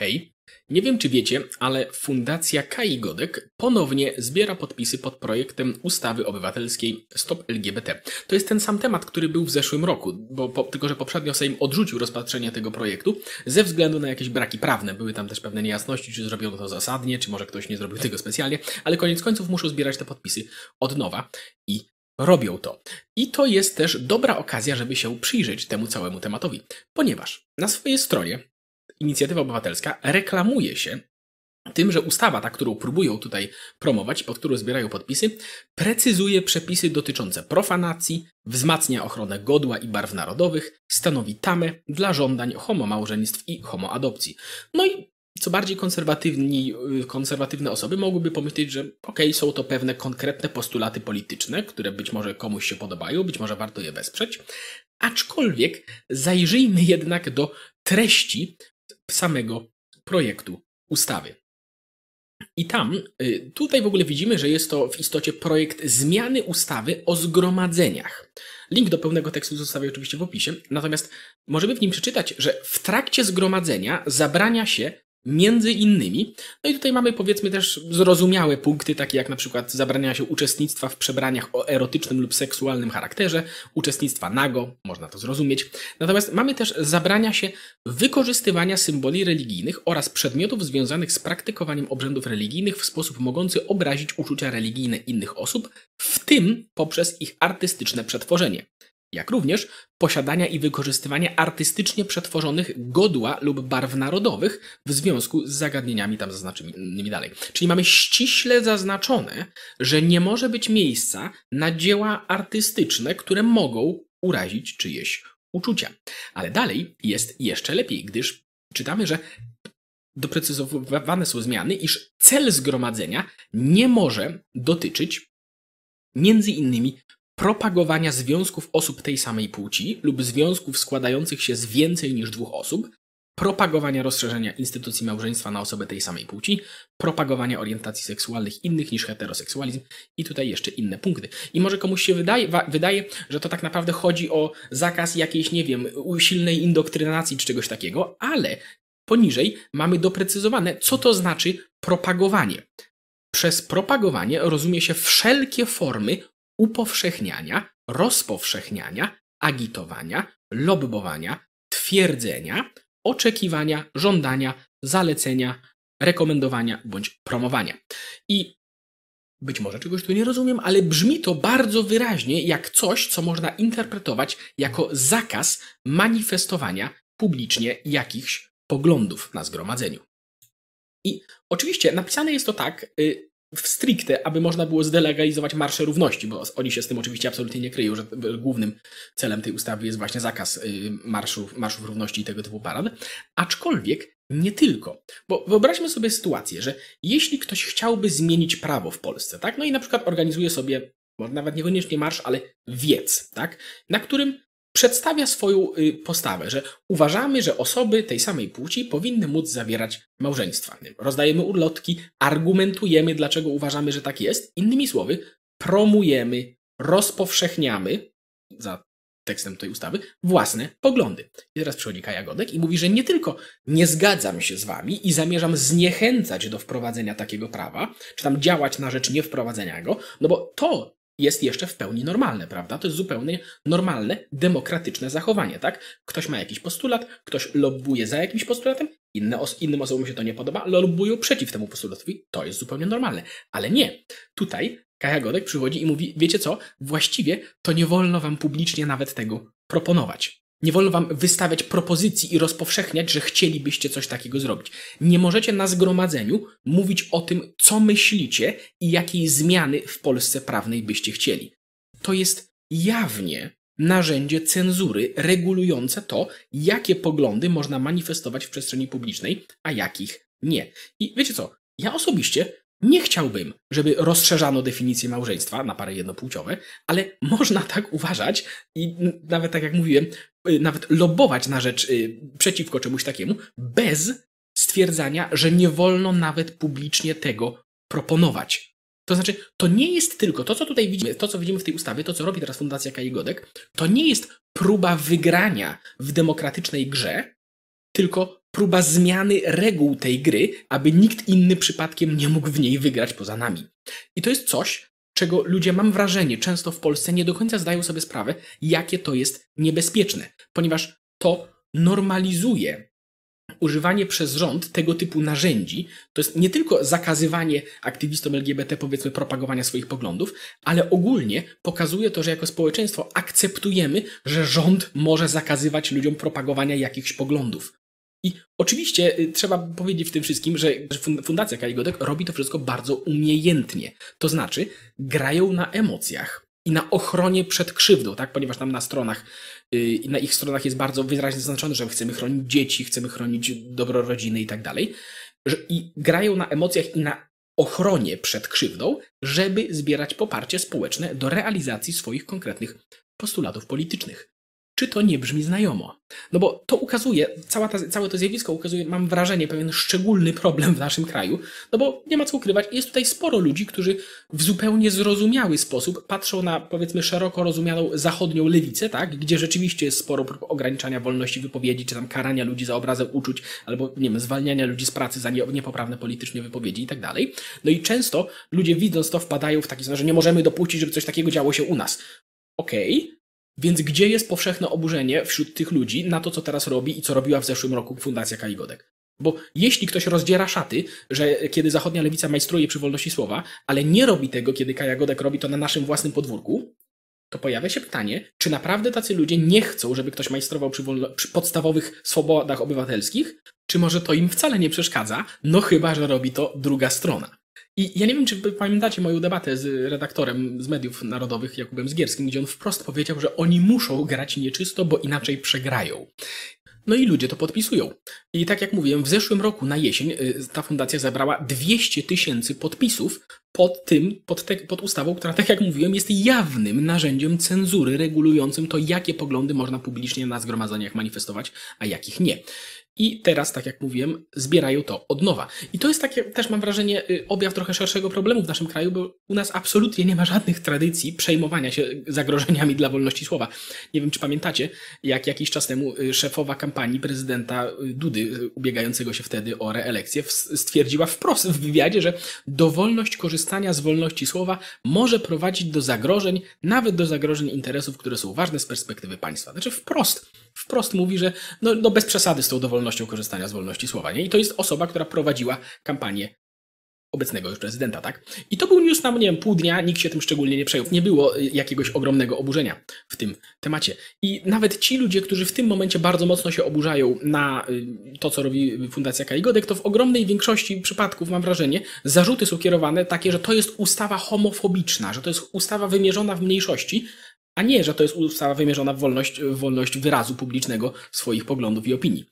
Hej, nie wiem czy wiecie, ale Fundacja Kai Godek ponownie zbiera podpisy pod projektem ustawy obywatelskiej Stop LGBT. To jest ten sam temat, który był w zeszłym roku, bo po, tylko że poprzednio Sejm odrzucił rozpatrzenie tego projektu ze względu na jakieś braki prawne. Były tam też pewne niejasności, czy zrobiono to zasadnie, czy może ktoś nie zrobił tego specjalnie, ale koniec końców muszą zbierać te podpisy od nowa i robią to. I to jest też dobra okazja, żeby się przyjrzeć temu całemu tematowi, ponieważ na swojej stronie inicjatywa obywatelska reklamuje się tym, że ustawa, ta, którą próbują tutaj promować, pod którą zbierają podpisy, precyzuje przepisy dotyczące profanacji, wzmacnia ochronę godła i barw narodowych, stanowi tamę dla żądań homomałżeństw i homoadopcji. No i co bardziej konserwatywni, konserwatywne osoby mogłyby pomyśleć, że okej, okay, są to pewne konkretne postulaty polityczne, które być może komuś się podobają, być może warto je wesprzeć, aczkolwiek zajrzyjmy jednak do treści samego projektu ustawy. I tam, y, tutaj w ogóle widzimy, że jest to w istocie projekt zmiany ustawy o zgromadzeniach. Link do pełnego tekstu zostawię oczywiście w opisie, natomiast możemy w nim przeczytać, że w trakcie zgromadzenia zabrania się Między innymi, no i tutaj mamy powiedzmy też zrozumiałe punkty, takie jak na przykład zabrania się uczestnictwa w przebraniach o erotycznym lub seksualnym charakterze, uczestnictwa nago, można to zrozumieć. Natomiast mamy też zabrania się wykorzystywania symboli religijnych oraz przedmiotów związanych z praktykowaniem obrzędów religijnych w sposób mogący obrazić uczucia religijne innych osób, w tym poprzez ich artystyczne przetworzenie jak również posiadania i wykorzystywania artystycznie przetworzonych godła lub barw narodowych w związku z zagadnieniami tam zaznaczonymi dalej. Czyli mamy ściśle zaznaczone, że nie może być miejsca na dzieła artystyczne, które mogą urazić czyjeś uczucia. Ale dalej jest jeszcze lepiej, gdyż czytamy, że doprecyzowane są zmiany, iż cel zgromadzenia nie może dotyczyć między innymi propagowania związków osób tej samej płci lub związków składających się z więcej niż dwóch osób, propagowania rozszerzenia instytucji małżeństwa na osobę tej samej płci, propagowania orientacji seksualnych innych niż heteroseksualizm i tutaj jeszcze inne punkty. I może komuś się wydaje, wydaje, że to tak naprawdę chodzi o zakaz jakiejś, nie wiem, usilnej indoktrynacji czy czegoś takiego, ale poniżej mamy doprecyzowane, co to znaczy propagowanie. Przez propagowanie rozumie się wszelkie formy upowszechniania, rozpowszechniania, agitowania, lobbowania, twierdzenia, oczekiwania, żądania, zalecenia, rekomendowania bądź promowania. I być może czegoś tu nie rozumiem, ale brzmi to bardzo wyraźnie jak coś, co można interpretować jako zakaz manifestowania publicznie jakichś poglądów na zgromadzeniu. I oczywiście napisane jest to tak, y, w stricte, aby można było zdelegalizować Marsze Równości, bo oni się z tym oczywiście absolutnie nie kryją, że głównym celem tej ustawy jest właśnie zakaz y, marszów, marszów równości i tego typu parad. Aczkolwiek nie tylko. Bo wyobraźmy sobie sytuację, że jeśli ktoś chciałby zmienić prawo w Polsce, tak, no i na przykład organizuje sobie, może nawet niekoniecznie marsz, ale wiec, tak, na którym przedstawia swoją y, postawę, że uważamy, że osoby tej samej płci powinny móc zawierać małżeństwa. Rozdajemy urlotki, argumentujemy, dlaczego uważamy, że tak jest. Innymi słowy, promujemy, rozpowszechniamy, za tekstem tej ustawy, własne poglądy. I teraz przychodzi Kaja Godek i mówi, że nie tylko nie zgadzam się z wami i zamierzam zniechęcać do wprowadzenia takiego prawa, czy tam działać na rzecz niewprowadzenia go, no bo to jest jeszcze w pełni normalne, prawda? To jest zupełnie normalne, demokratyczne zachowanie, tak? Ktoś ma jakiś postulat, ktoś lobbuje za jakimś postulatem, inne os innym osobom się to nie podoba, lobbują przeciw temu postulatowi. To jest zupełnie normalne. Ale nie. Tutaj Kaja Godek przychodzi i mówi, wiecie co, właściwie to nie wolno wam publicznie nawet tego proponować. Nie wolno wam wystawiać propozycji i rozpowszechniać, że chcielibyście coś takiego zrobić. Nie możecie na zgromadzeniu mówić o tym, co myślicie i jakiej zmiany w Polsce prawnej byście chcieli. To jest jawnie narzędzie cenzury regulujące to, jakie poglądy można manifestować w przestrzeni publicznej, a jakich nie. I wiecie co? Ja osobiście nie chciałbym, żeby rozszerzano definicję małżeństwa na pary jednopłciowe, ale można tak uważać i nawet tak jak mówiłem, nawet lobować na rzecz y, przeciwko czemuś takiemu, bez stwierdzania, że nie wolno nawet publicznie tego proponować. To znaczy, to nie jest tylko to, co tutaj widzimy, to, co widzimy w tej ustawie, to, co robi teraz Fundacja Kai Godek, to nie jest próba wygrania w demokratycznej grze, tylko próba zmiany reguł tej gry, aby nikt inny przypadkiem nie mógł w niej wygrać poza nami. I to jest coś, czego ludzie, mam wrażenie, często w Polsce nie do końca zdają sobie sprawę, jakie to jest niebezpieczne, ponieważ to normalizuje używanie przez rząd tego typu narzędzi to jest nie tylko zakazywanie aktywistom LGBT, powiedzmy, propagowania swoich poglądów, ale ogólnie pokazuje to, że jako społeczeństwo akceptujemy, że rząd może zakazywać ludziom propagowania jakichś poglądów. I oczywiście y, trzeba powiedzieć w tym wszystkim, że Fundacja Kali Godek robi to wszystko bardzo umiejętnie. To znaczy, grają na emocjach i na ochronie przed krzywdą, tak? Ponieważ tam na stronach, yy, na ich stronach jest bardzo wyraźnie zaznaczone, że chcemy chronić dzieci, chcemy chronić dobro rodziny i tak dalej. I grają na emocjach i na ochronie przed krzywdą, żeby zbierać poparcie społeczne do realizacji swoich konkretnych postulatów politycznych. Czy to nie brzmi znajomo? No bo to ukazuje, cała ta, całe to zjawisko ukazuje, mam wrażenie, pewien szczególny problem w naszym kraju, no bo nie ma co ukrywać, jest tutaj sporo ludzi, którzy w zupełnie zrozumiały sposób patrzą na, powiedzmy, szeroko rozumianą zachodnią lewicę, tak, gdzie rzeczywiście jest sporo prób ograniczania wolności wypowiedzi, czy tam karania ludzi za obrazem uczuć, albo, nie wiem, zwalniania ludzi z pracy za niepoprawne politycznie wypowiedzi i tak dalej. No i często ludzie widząc to wpadają w taki stan, że nie możemy dopuścić, żeby coś takiego działo się u nas. Okej, okay, więc gdzie jest powszechne oburzenie wśród tych ludzi na to, co teraz robi i co robiła w zeszłym roku Fundacja Kaligodek? Bo jeśli ktoś rozdziera szaty, że kiedy zachodnia lewica majstruje przy wolności słowa, ale nie robi tego, kiedy Kaja Godek robi to na naszym własnym podwórku, to pojawia się pytanie, czy naprawdę tacy ludzie nie chcą, żeby ktoś majstrował przy, przy, podstawowych swobodach obywatelskich, czy może to im wcale nie przeszkadza, no chyba, że robi to druga strona. I ja nie wiem, czy pamiętacie moją debatę z redaktorem z mediów narodowych, Jakubem Zgierskim, gdzie on wprost powiedział, że oni muszą grać nieczysto, bo inaczej przegrają. No i ludzie to podpisują. I tak jak mówiłem, w zeszłym roku na jesień y, ta fundacja zebrała 200 tysięcy podpisów pod tym, pod, te, pod ustawą, która, tak jak mówiłem, jest jawnym narzędziem cenzury regulującym to, jakie poglądy można publicznie na zgromadzeniach manifestować, a jakich nie. I teraz, tak jak mówiłem, zbierają to od nowa. I to jest takie, też mam wrażenie, y, objaw trochę szerszego problemu w naszym kraju, bo u nas absolutnie nie ma żadnych tradycji przejmowania się zagrożeniami dla wolności słowa. Nie wiem, czy pamiętacie, jak jakiś czas temu y, szefowa kampanii prezydenta y, Dudy, ubiegającego się wtedy o reelekcję, stwierdziła wprost w wywiadzie, że dowolność korzystania z wolności słowa może prowadzić do zagrożeń, nawet do zagrożeń interesów, które są ważne z perspektywy państwa. Znaczy wprost, wprost mówi, że no, no bez przesady z tą dowolnością wolnością korzystania z wolności słowa. Nie? I to jest osoba, która prowadziła kampanię obecnego już prezydenta, tak? I to był news na, nie wiem, pół dnia, nikt się tym szczególnie nie przejął. Nie było y, jakiegoś ogromnego oburzenia w tym temacie. I nawet ci ludzie, którzy w tym momencie bardzo mocno się oburzają na y, to, co robi Fundacja Kaligodek, to w ogromnej większości przypadków, mam wrażenie, zarzuty są kierowane takie, że to jest ustawa homofobiczna, że to jest ustawa wymierzona w mniejszości, a nie, że to jest ustawa wymierzona w wolność, wolność wyrazu publicznego swoich poglądów i opinii.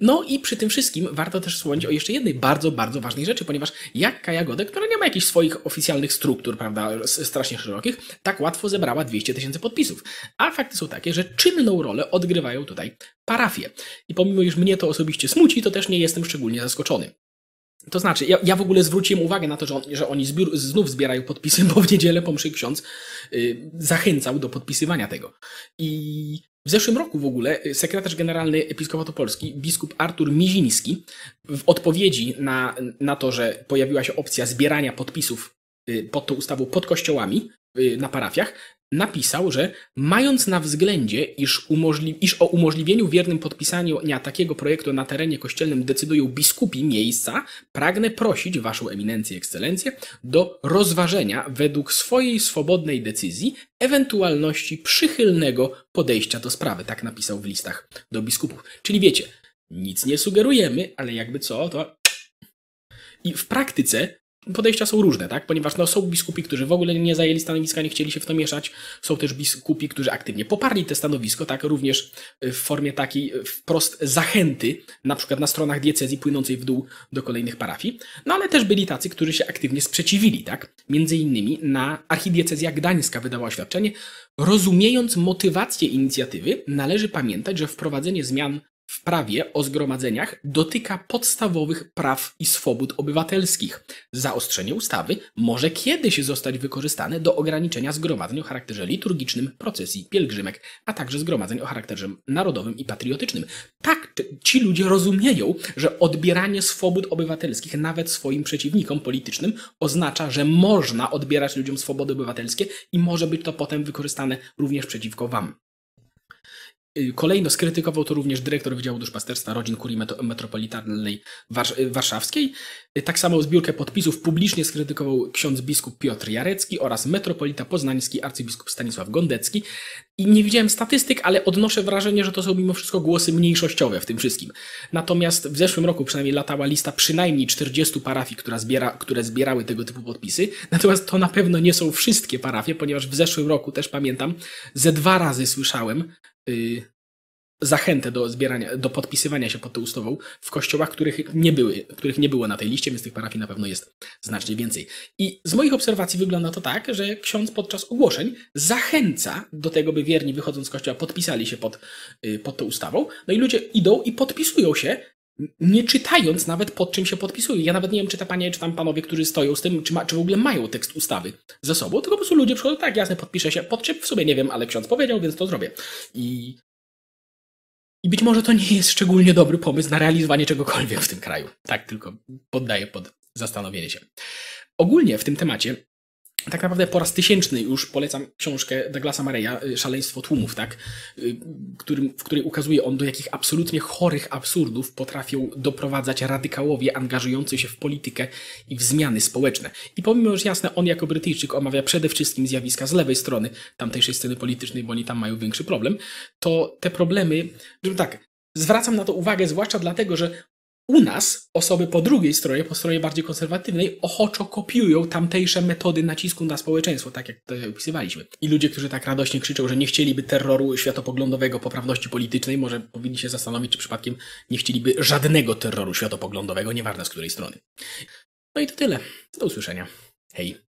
No i przy tym wszystkim warto też wspomnieć o jeszcze jednej bardzo, bardzo ważnej rzeczy, ponieważ jak Kaja Godek, która nie ma jakichś swoich oficjalnych struktur, prawda, strasznie szerokich, tak łatwo zebrała 200 tysięcy podpisów. A fakty są takie, że czynną rolę odgrywają tutaj parafie. I pomimo, iż mnie to osobiście smuci, to też nie jestem szczególnie zaskoczony. To znaczy, ja, ja w ogóle zwróciłem uwagę na to, że, on, że oni zbiór, znów zbierają podpisy, bo w niedzielę po mszy ksiądz y, zachęcał do podpisywania tego. I w zeszłym roku w ogóle y, sekretarz generalny Episkopatu Polski, biskup Artur Miziński, w odpowiedzi na, na to, że pojawiła się opcja zbierania podpisów y, pod tą ustawą pod kościołami na parafiach, napisał, że mając na względzie, iż, umożli- iż o umożliwieniu wiernym podpisania takiego projektu na terenie kościelnym decydują biskupi miejsca, pragnę prosić Waszą Eminencję Ekscelencję do rozważenia według swojej swobodnej decyzji ewentualności przychylnego podejścia do sprawy. Tak napisał w listach do biskupów. Czyli wiecie, nic nie sugerujemy, ale jakby co, to i w praktyce podejścia są różne, tak? Ponieważ no, są biskupi, którzy w ogóle nie zajęli stanowiska, nie chcieli się w to mieszać. Są też biskupi, którzy aktywnie poparli te stanowisko, tak? Również w formie takiej wprost zachęty, na przykład na stronach diecezji płynącej w dół do kolejnych parafii. No ale też byli tacy, którzy się aktywnie sprzeciwili, tak? Między innymi na archidiecezja gdańska wydała oświadczenie, rozumiejąc motywację inicjatywy, należy pamiętać, że wprowadzenie zmian w prawie o zgromadzeniach dotyka podstawowych praw i swobód obywatelskich. Zaostrzenie ustawy może kiedyś zostać wykorzystane do ograniczenia zgromadzeń o charakterze liturgicznym, procesji, pielgrzymek, a także zgromadzeń o charakterze narodowym i patriotycznym. Tak, ci ludzie rozumieją, że odbieranie swobód obywatelskich nawet swoim przeciwnikom politycznym oznacza, że można odbierać ludziom swobody obywatelskie i może być to potem wykorzystane również przeciwko wam. Y, kolejno skrytykował to również dyrektor Wydziału Duszpasterstwa Rodzin Kurii Metropolitalnej y, Warszawskiej. Y, tak samo zbiórkę podpisów publicznie skrytykował ksiądz biskup Piotr Jarecki oraz metropolita poznański arcybiskup Stanisław Gondecki. I nie widziałem statystyk, ale odnoszę wrażenie, że to są mimo wszystko głosy mniejszościowe w tym wszystkim. Natomiast w zeszłym roku przynajmniej latała lista przynajmniej 40 parafii, która zbiera, które zbierały tego typu podpisy. Natomiast to na pewno nie są wszystkie parafie, ponieważ w zeszłym roku też pamiętam, ze dwa razy słyszałem, zachętę do zbierania, do podpisywania się pod tą ustawą w kościołach, których nie, były, których nie było na tej liście, więc tych parafii na pewno jest znacznie więcej. I z moich obserwacji wygląda to tak, że ksiądz podczas ogłoszeń zachęca do tego, by wierni wychodząc z kościoła podpisali się pod, y, pod tą ustawą, no i ludzie idą i podpisują się, nie czytając nawet pod czym się podpisują. Ja nawet nie wiem, czy ta panie, czy tam panowie, którzy stoją z tym, czy, ma, czy w ogóle mają tekst ustawy ze sobą, tylko po prostu ludzie przychodzą, tak, jasne, podpiszę się, pod czym w sumie nie wiem, ale ksiądz powiedział, więc to zrobię. I, I być może to nie jest szczególnie dobry pomysł na realizowanie czegokolwiek w tym kraju. Tak, tylko poddaję pod zastanowienie się. Ogólnie w tym temacie tak naprawdę po raz tysięczny już polecam książkę Douglasa Mareya, y, Szaleństwo tłumów, tak? Y, którym, w której ukazuje on, do jakich absolutnie chorych absurdów potrafią doprowadzać radykałowie angażujący się w politykę i w zmiany społeczne. I pomimo, że jasne, on jako Brytyjczyk omawia przede wszystkim zjawiska z lewej strony tamtejszej sceny politycznej, bo oni tam mają większy problem, to te problemy, tak, zwracam na to uwagę, zwłaszcza dlatego, że u nas osoby po drugiej stronie, po stronie bardziej konserwatywnej, ochoczo kopiują tamtejsze metody nacisku na społeczeństwo, tak jak to opisywaliśmy. I ludzie, którzy tak radośnie krzyczą, że nie chcieliby terroru światopoglądowego, poprawności politycznej, może powinni się zastanowić, czy przypadkiem nie chcieliby żadnego terroru światopoglądowego, nieważne z której strony. No i to tyle. Do usłyszenia. Hej.